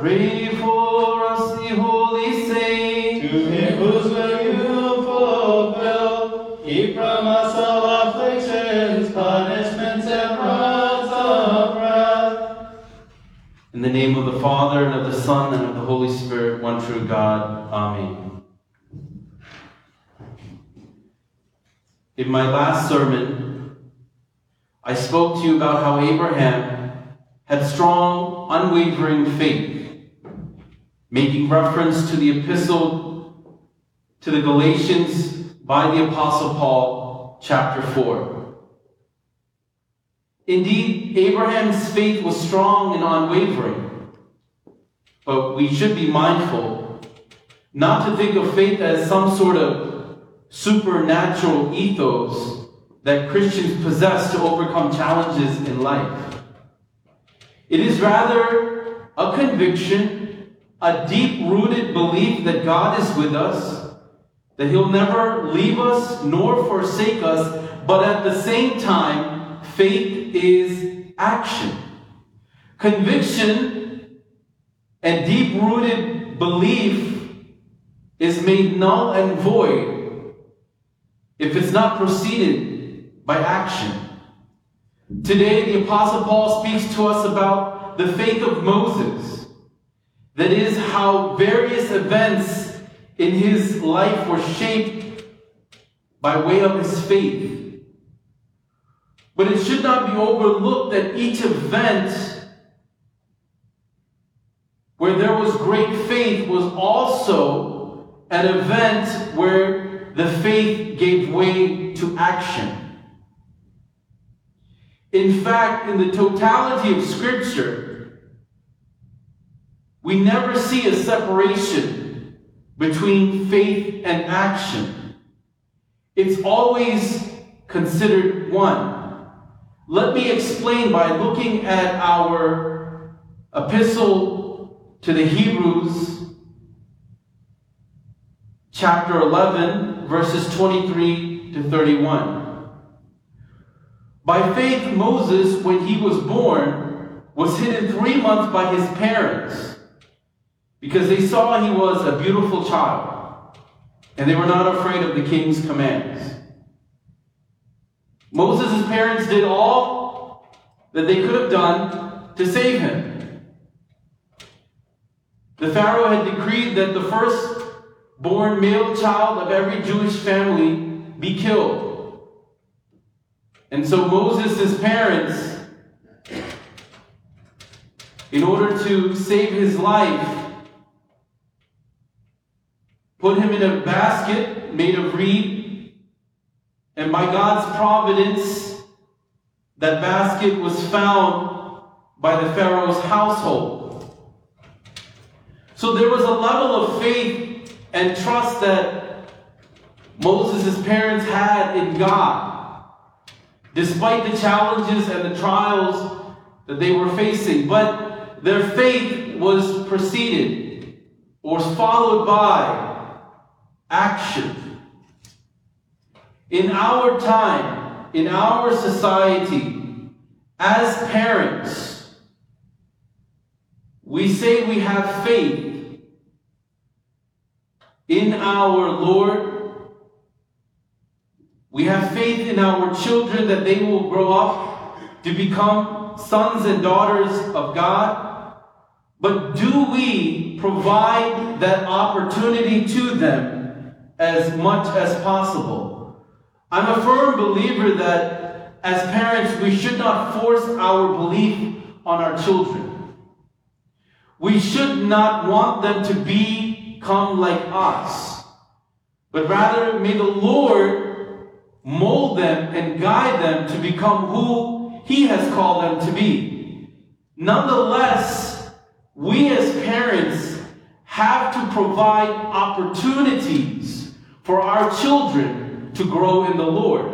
Pray for us, ye holy saints. To him whose will fulfill, keep from us all afflictions, punishments, and rods of wrath. In the name of the Father, and of the Son, and of the Holy Spirit, one true God. Amen. In my last sermon, I spoke to you about how Abraham had strong, unwavering faith, making reference to the epistle to the Galatians by the Apostle Paul, chapter 4. Indeed, Abraham's faith was strong and unwavering. But we should be mindful not to think of faith as some sort of supernatural ethos that Christians possess to overcome challenges in life. It is rather a conviction, a deep rooted belief that God is with us, that He'll never leave us nor forsake us, but at the same time, faith is action. Conviction and deep rooted belief is made null and void if it's not preceded by action. Today, the Apostle Paul speaks to us about the faith of Moses. That is, how various events in his life were shaped by way of his faith. But it should not be overlooked that each event where there was great faith was also an event where the faith gave way to action. In fact, in the totality of Scripture, we never see a separation between faith and action. It's always considered one. Let me explain by looking at our epistle to the Hebrews, chapter 11, verses 23 to 31. By faith, Moses, when he was born, was hidden three months by his parents because they saw he was a beautiful child and they were not afraid of the king's commands. Moses' parents did all that they could have done to save him. The Pharaoh had decreed that the first born male child of every Jewish family be killed. And so Moses' parents, in order to save his life, put him in a basket made of reed, and by God's providence, that basket was found by the Pharaoh's household. So there was a level of faith and trust that Moses' parents had in God, despite the challenges and the trials that they were facing. But their faith was preceded or followed by action. In our time, in our society, as parents, we say we have faith in our Lord. We have faith in our children that they will grow up to become sons and daughters of God. But do we provide that opportunity to them as much as possible? I'm a firm believer that as parents, we should not force our belief on our children. We should not want them to become like us, but rather may the Lord mold them and guide them to become who He has called them to be. Nonetheless, we as parents have to provide opportunities for our children to grow in the Lord.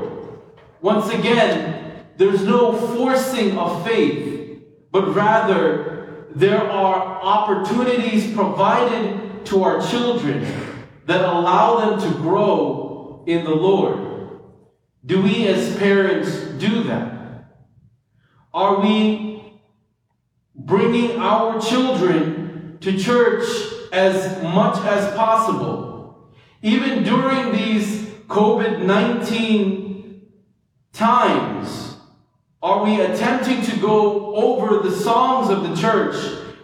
Once again, there's no forcing of faith, but rather there are opportunities provided to our children that allow them to grow in the Lord. Do we as parents do that? Are we bringing our children to church as much as possible. Even during these COVID 19 times, are we attempting to go over the songs of the church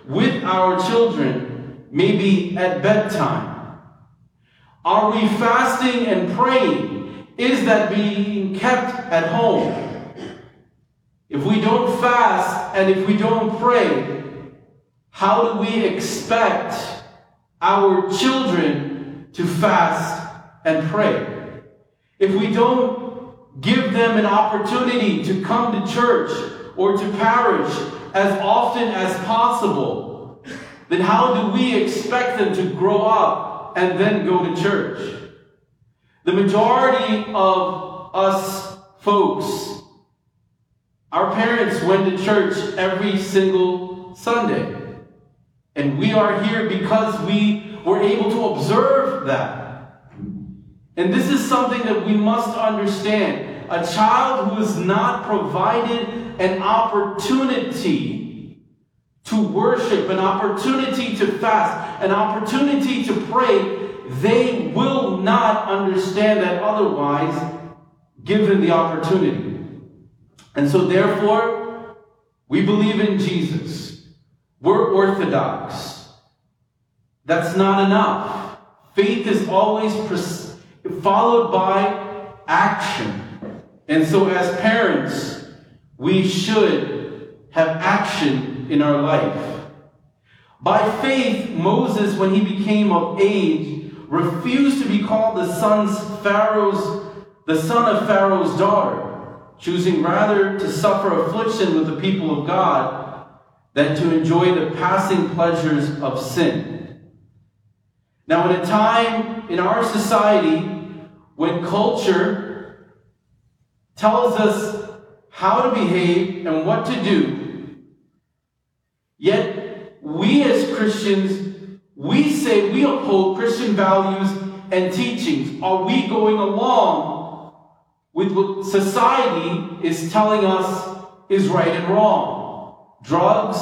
with our children, maybe at bedtime? Are we fasting and praying? Is that being kept at home? If we don't fast and if we don't pray, how do we expect our children to fast and pray? If we don't give them an opportunity to come to church or to parish as often as possible, then how do we expect them to grow up and then go to church? The majority of us folks, our parents went to church every single Sunday. And we are here because we were able to observe that. And this is something that we must understand. A child who is not provided an opportunity to worship, an opportunity to fast, an opportunity to pray, they will not understand that otherwise, given the opportunity. And so, therefore, we believe in Jesus. We're Orthodox. That's not enough. Faith is always pres- followed by action. And so, as parents, we should have action in our life. By faith, Moses, when he became of age, refused to be called the son's Pharaoh's, the son of Pharaoh's daughter choosing rather to suffer affliction with the people of God than to enjoy the passing pleasures of sin. Now, in a time in our society when culture tells us how to behave and what to do, yet we as Christians, we say we uphold Christian values and teachings. Are we going along with what society is telling us is right and wrong. Drugs,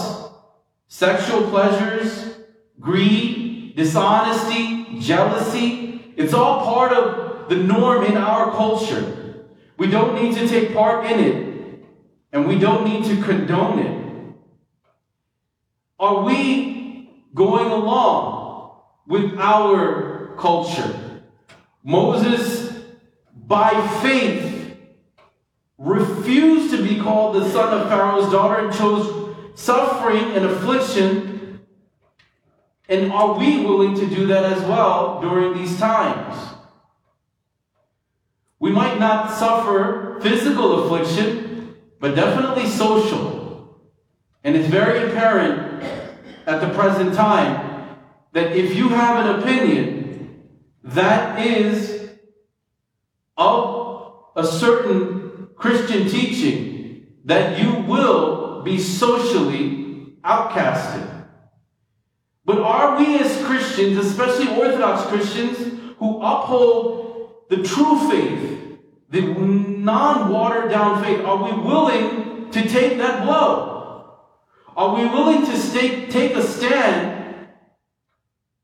sexual pleasures, greed, dishonesty, jealousy. It's all part of the norm in our culture. We don't need to take part in it, and we don't need to condone it. Are we going along with our culture? Moses by faith, refused to be called the son of Pharaoh's daughter and chose suffering and affliction. And are we willing to do that as well during these times? We might not suffer physical affliction, but definitely social. And it's very apparent at the present time that if you have an opinion, that is of a certain Christian teaching that you will be socially outcasted. But are we as Christians, especially Orthodox Christians, who uphold the true faith, the non watered down faith, are we willing to take that blow? Are we willing to stay, take a stand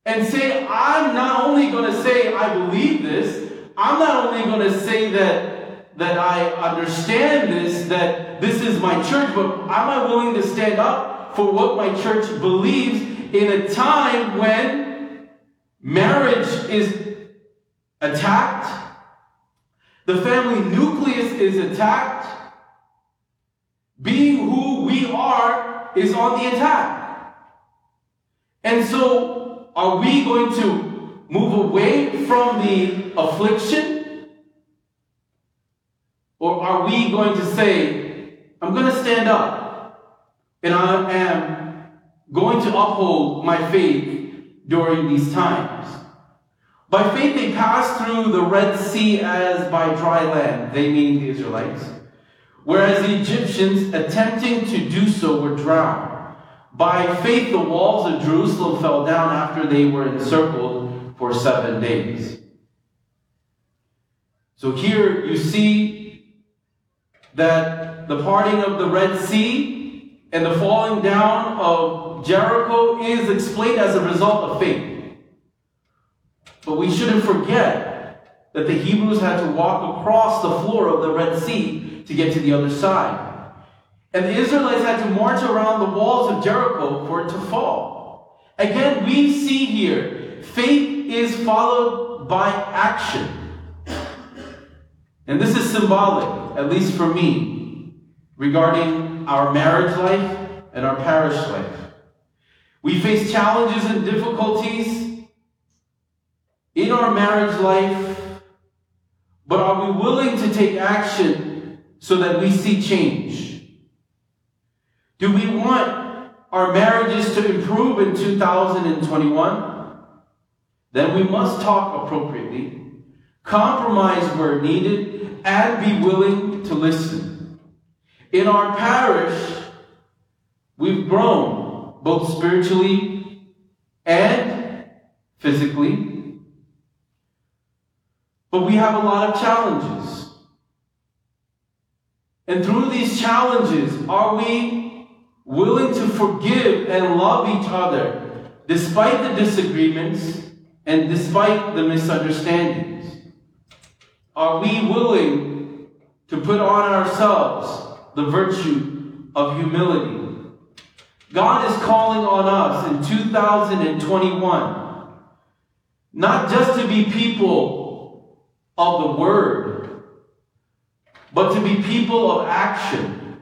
and say, I'm not only going to say I believe this, I'm not only going to say that, that I understand this, that this is my church, but am I willing to stand up for what my church believes in a time when marriage is attacked, the family nucleus is attacked, being who we are is on the attack. And so, are we going to move away from the affliction? Or are we going to say, I'm going to stand up and I am going to uphold my faith during these times? By faith, they passed through the Red Sea as by dry land, they mean the Israelites, whereas the Egyptians, attempting to do so, were drowned. By faith, the walls of Jerusalem fell down after they were encircled for seven days. So here you see that the parting of the Red Sea and the falling down of Jericho is explained as a result of faith. But we shouldn't forget that the Hebrews had to walk across the floor of the Red Sea to get to the other side. And the Israelites had to march around the walls of Jericho for it to fall. Again, we see here faith is followed by action. And this is symbolic, at least for me, regarding our marriage life and our parish life. We face challenges and difficulties in our marriage life, but are we willing to take action so that we see change? Do we want our marriages to improve in 2021? Then we must talk appropriately, compromise where needed, and be willing to listen. In our parish, we've grown both spiritually and physically. But we have a lot of challenges. And through these challenges, are we willing to forgive and love each other despite the disagreements and despite the misunderstandings? Are we willing to put on ourselves the virtue of humility? God is calling on us in 2021 not just to be people of the word, but to be people of action,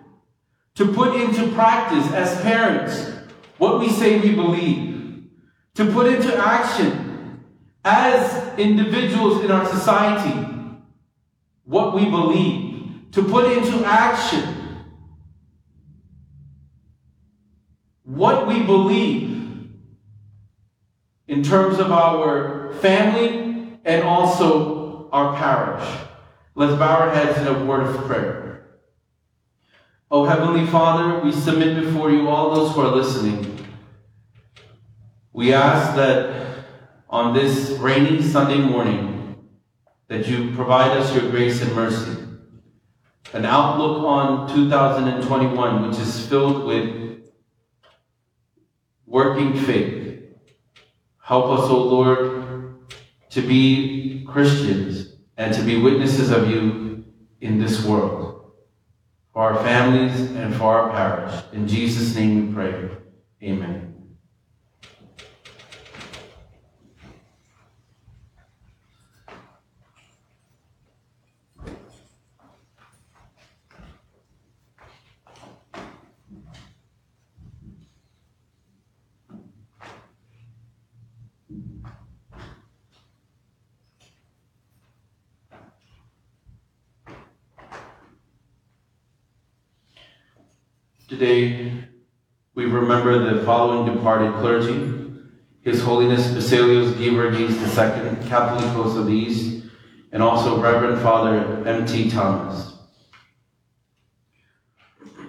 to put into practice as parents what we say we believe, to put into action as individuals in our society what we believe, to put into action what we believe in terms of our family and also our parish. Let's bow our heads in a word of prayer. Oh, Heavenly Father, we submit before you all those who are listening. We ask that on this rainy Sunday morning, that you provide us your grace and mercy. An outlook on 2021, which is filled with working faith. Help us, O Lord, to be Christians and to be witnesses of you in this world, for our families and for our parish. In Jesus' name we pray. Amen. Today, we remember the following departed clergy. His Holiness Basilios Geevarghese II, Catholicos of the East, and also Reverend Father M.T. Thomas.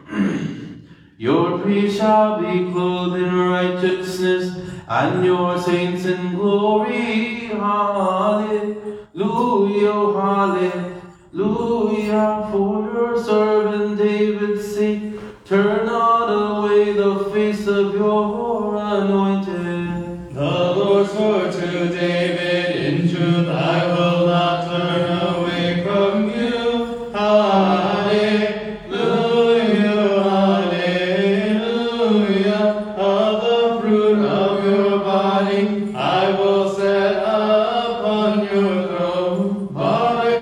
Your priests shall be clothed in righteousness, and your saints in glory. Hallelujah, hallelujah, for your servant David's sake. Turn not away the face of your anointed.